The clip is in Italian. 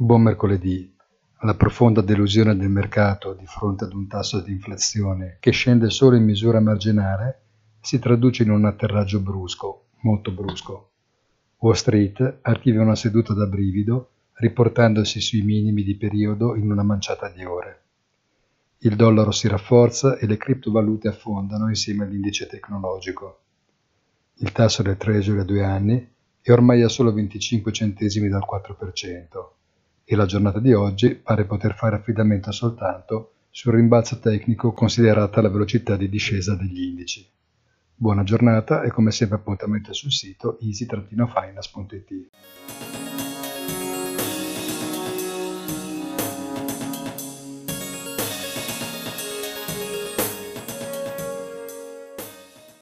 Buon mercoledì. La profonda delusione del mercato di fronte ad un tasso di inflazione che scende solo in misura marginale si traduce in un atterraggio brusco, molto brusco. Wall Street archiva una seduta da brivido riportandosi sui minimi di periodo in una manciata di ore. Il dollaro si rafforza e le criptovalute affondano insieme all'indice tecnologico. Il tasso del Treasury a due anni è ormai a solo 25 centesimi dal 4% e la giornata di oggi pare poter fare affidamento soltanto sul rimbalzo tecnico considerata la velocità di discesa degli indici. Buona giornata e come sempre appuntamento sul sito easy-finance.it.